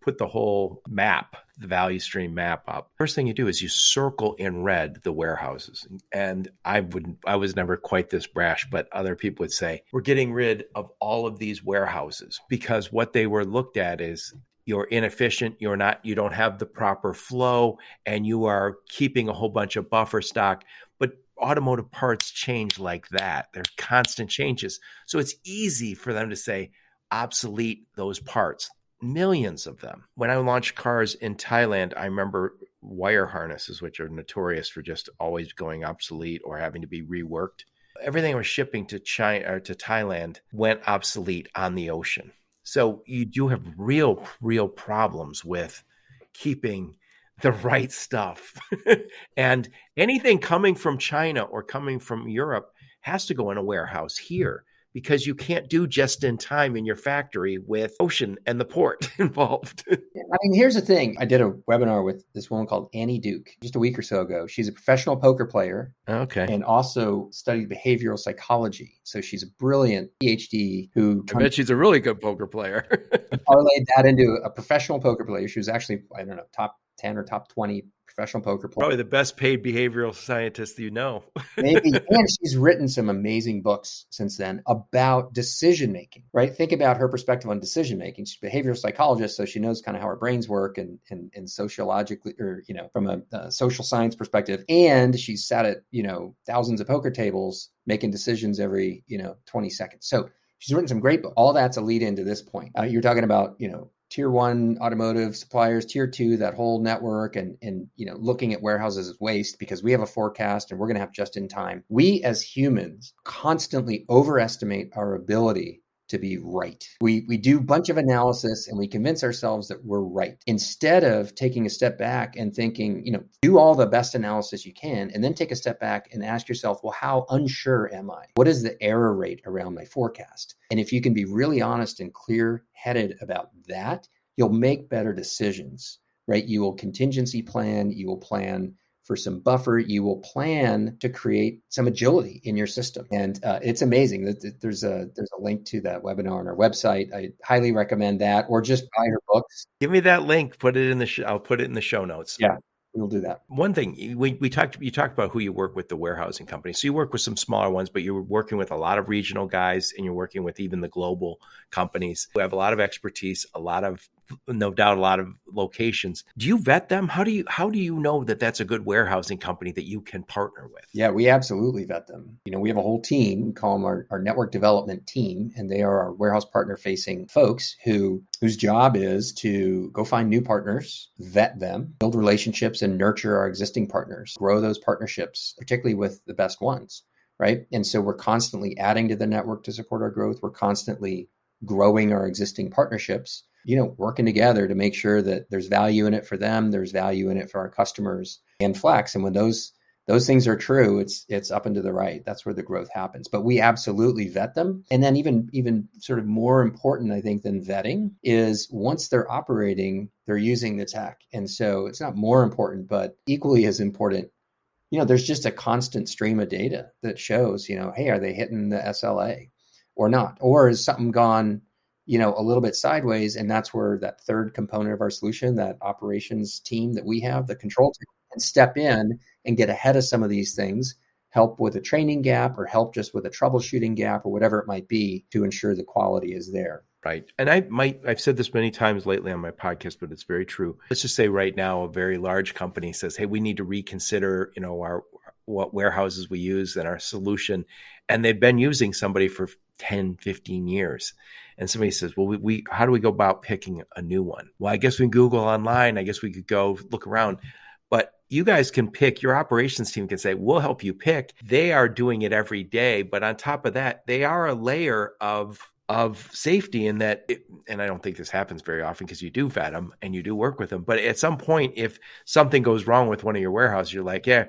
put the whole map, the value stream map up, first thing you do is you circle in red the warehouses. And I would I was never quite this brash, but other people would say, we're getting rid of all of these warehouses because what they were looked at is you're inefficient, you're not you don't have the proper flow and you are keeping a whole bunch of buffer stock. But automotive parts change like that. There's constant changes. So it's easy for them to say obsolete those parts millions of them. When I launched cars in Thailand, I remember wire harnesses, which are notorious for just always going obsolete or having to be reworked. Everything I was shipping to China or to Thailand went obsolete on the ocean. So you do have real, real problems with keeping the right stuff. and anything coming from China or coming from Europe has to go in a warehouse here because you can't do just in time in your factory with ocean and the port involved. I mean, here's the thing. I did a webinar with this woman called Annie Duke just a week or so ago. She's a professional poker player. Okay. And also studied behavioral psychology. So she's a brilliant PhD who I bet she's a really good poker player. parlayed that into a professional poker player. She was actually, I don't know, top 10 or top 20 professional poker player. Probably the best paid behavioral scientist you know. Maybe. And she's written some amazing books since then about decision making, right? Think about her perspective on decision making. She's a behavioral psychologist, so she knows kind of how our brains work and, and, and sociologically, or, you know, from a, a social science perspective. And she's sat at, you know, thousands of poker tables making decisions every, you know, 20 seconds. So she's written some great books. All that's a lead into this point. Uh, you're talking about, you know, tier one automotive suppliers, tier two, that whole network, and and you know, looking at warehouses as waste because we have a forecast and we're going to have just in time. We as humans constantly overestimate our ability to be right. We we do a bunch of analysis and we convince ourselves that we're right instead of taking a step back and thinking, you know, do all the best analysis you can and then take a step back and ask yourself, well, how unsure am I? What is the error rate around my forecast? And if you can be really honest and clear-headed about that, you'll make better decisions, right? You will contingency plan, you will plan for some buffer, you will plan to create some agility in your system. And uh, it's amazing that there's a there's a link to that webinar on our website. I highly recommend that, or just buy her books. Give me that link. Put it in the. Sh- I'll put it in the show notes. Yeah, we'll do that. One thing we, we talked you talked about who you work with the warehousing company. So you work with some smaller ones, but you're working with a lot of regional guys, and you're working with even the global companies who have a lot of expertise, a lot of no doubt a lot of locations. Do you vet them? How do you how do you know that that's a good warehousing company that you can partner with? Yeah, we absolutely vet them. You know, we have a whole team, we call them our, our network development team, and they are our warehouse partner facing folks who whose job is to go find new partners, vet them, build relationships and nurture our existing partners, grow those partnerships, particularly with the best ones, right? And so we're constantly adding to the network to support our growth. We're constantly growing our existing partnerships you know, working together to make sure that there's value in it for them, there's value in it for our customers and Flexe. And when those those things are true, it's it's up and to the right. That's where the growth happens. But we absolutely vet them. And then even even sort of more important, I think, than vetting is once they're operating, they're using the tech. And so it's not more important, but equally as important you know, there's just a constant stream of data that shows, you know, hey, are they hitting the SLA or not? Or is something gone you know, a little bit sideways. And that's where that third component of our solution, that operations team that we have, the control team, can step in and get ahead of some of these things, help with a training gap or help just with a troubleshooting gap or whatever it might be to ensure the quality is there. Right. And I might, I've said this many times lately on my podcast, but it's very true. Let's just say right now, a very large company says, Hey, we need to reconsider, you know, our, what warehouses we use and our solution. And they've been using somebody for 10, 15 years and somebody says, "Well, we, we how do we go about picking a new one?" Well, I guess we Google online. I guess we could go look around. But you guys can pick. Your operations team can say, "We'll help you pick." They are doing it every day, but on top of that, they are a layer of of safety in that it, and i don't think this happens very often because you do vet them and you do work with them but at some point if something goes wrong with one of your warehouses you're like yeah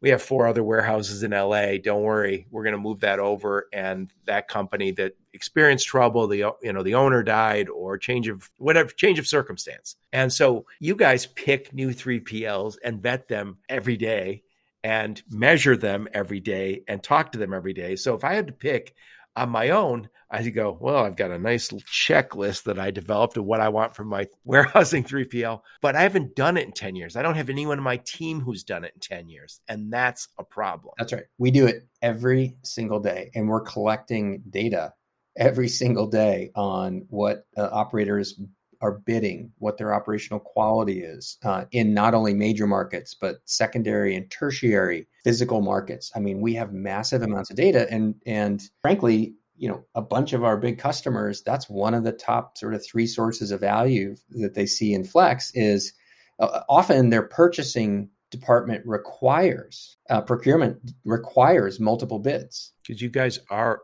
we have four other warehouses in LA. Don't worry, we're going to move that over. And that company that experienced trouble, the you know the owner died or change of whatever change of circumstance. And so you guys pick new 3PLs and vet them every day and measure them every day and talk to them every day. So if I had to pick on my own, I go, well, I've got a nice checklist that I developed of what I want from my warehousing 3PL, but I haven't done it in 10 years. I don't have anyone in my team who's done it in 10 years. And that's a problem. That's right. We do it every single day, and we're collecting data every single day on what uh, operators are bidding, what their operational quality is uh, in not only major markets, but secondary and tertiary physical markets. I mean, we have massive amounts of data, and and frankly, you know, a bunch of our big customers. That's one of the top sort of three sources of value that they see in Flexe is uh, often their purchasing department requires uh, procurement requires multiple bids because you guys are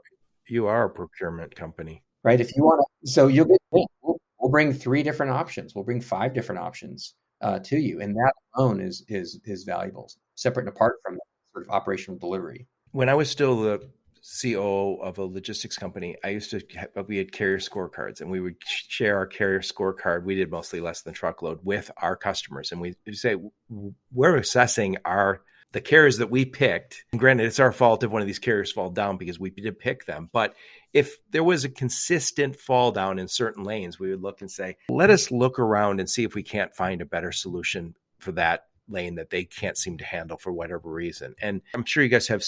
you are a procurement company right if you want to so you'll get bring three different options. We'll bring five different options uh, to you, and that alone is is is valuable, separate and apart from sort of operational delivery. When I was still the COO of a logistics company, I used to have, we had carrier scorecards, and we would share our carrier scorecard. We did mostly less than truckload with our customers, and we say we're assessing our the carriers that we picked. And granted, it's our fault if one of these carriers fall down because we did pick them, but if there was a consistent fall down in certain lanes, we would look and say, let us look around and see if we can't find a better solution for that lane that they can't seem to handle for whatever reason. And I'm sure you guys have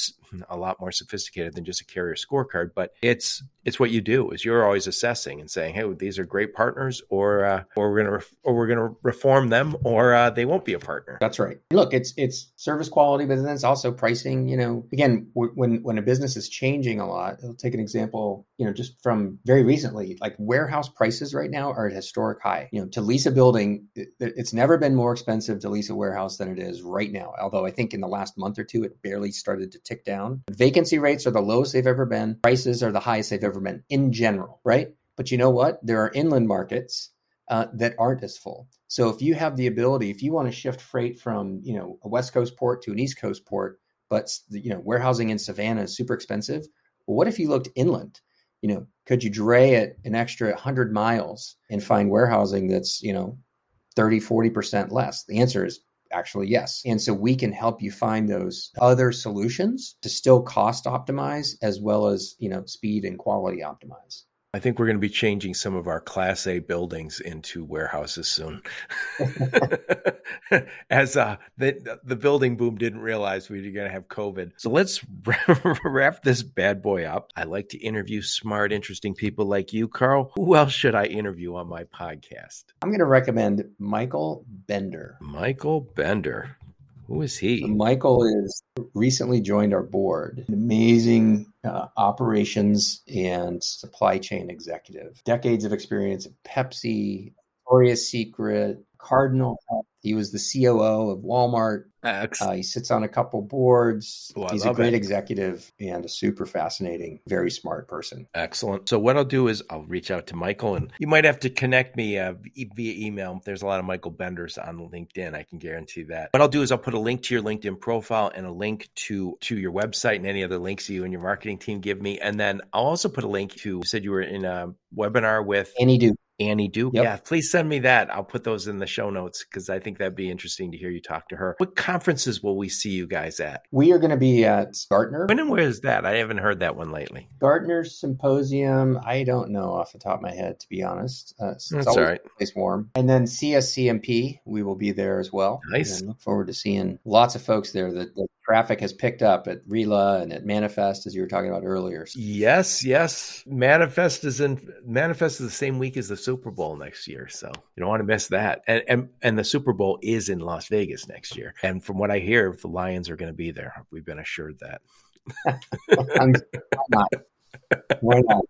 a lot more sophisticated than just a carrier scorecard, but it's it's what you do is you're always assessing and saying, hey, these are great partners, or uh, or we're gonna or we're gonna reform them, or uh, they won't be a partner. That's right. Look, it's it's service quality, but then it's also pricing. You know, again, when when a business is changing a lot, I'll take an example. You know, just from very recently, like warehouse prices right now are at historic high. You know, to lease a building, it, it's never been more expensive to lease a warehouse than it is right now. Although I think in the last month or two, it barely started to tick down. Vacancy rates are the lowest they've ever been. Prices are the highest they've ever in general, right? But you know what? There are inland markets uh, that aren't as full. So if you have the ability, if you want to shift freight from you know a West Coast port to an East Coast port, but you know warehousing in Savannah is super expensive. Well, what if you looked inland? You know, could you dray it an extra 100 miles and find warehousing that's you know 30, 40 percent less? The answer is actually yes. And so we can help you find those other solutions to still cost optimize as well as you know speed and quality optimize I think we're going to be changing some of our Class A buildings into warehouses soon. As uh, the the building boom didn't realize we were going to have COVID. So let's wrap this bad boy up. I like to interview smart, interesting people like you, Karl. Who else should I interview on my podcast? I'm going to recommend Michael Bender. Michael Bender. Who is he? Michael is recently joined our board. An amazing uh, operations and supply chain executive. Decades of experience at Pepsi, Victoria's Secret, Cardinal Health. He was the COO of Walmart. Uh, he sits on a couple boards. Oh, He's a great it. executive and a super fascinating, very smart person. Excellent. So what I'll do is I'll reach out to Michael, and you might have to connect me uh, via email. There's a lot of Michael Benders on LinkedIn. I can guarantee that. What I'll do is I'll put a link to your LinkedIn profile and a link to to your website and any other links you and your marketing team give me, and then I'll also put a link to. You said you were in a webinar with Annie Duke. Annie Duke. Yep. Yeah, please send me that. I'll put those in the show notes because I think that'd be interesting to hear you talk to her. What conferences will we see you guys at? We are going to be at Gartner. When and where is that? I haven't heard that one lately. Gartner Symposium. I don't know off the top of my head, to be honest. Uh, it's That's all right. Place warm. And then CSCMP, we will be there as well. Nice. And look forward to seeing lots of folks there that, that traffic has picked up at Rela and at Manifest, as you were talking about earlier. Yes, yes. Manifest is in Manifest is the same week as the Super Bowl next year, so you don't want to miss that. And and and the Super Bowl is in Las Vegas next year. And from what I hear, the Lions are going to be there. We've been assured that. why not? Why not?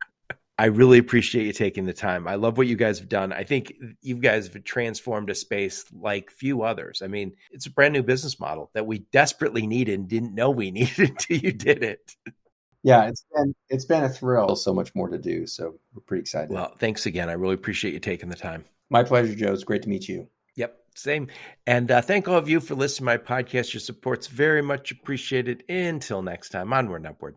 I really appreciate you taking the time. I love what you guys have done. I think you guys have transformed a space like few others. I mean, it's a brand new business model that we desperately needed and didn't know we needed until you did it. Yeah, it's been it's been a thrill. So much more to do. So we're pretty excited. Well, thanks again. I really appreciate you taking the time. My pleasure, Joe. It's great to meet you. Yep, same. And uh, thank all of you for listening to my podcast. Your support's very much appreciated. Until next time, onward and upward.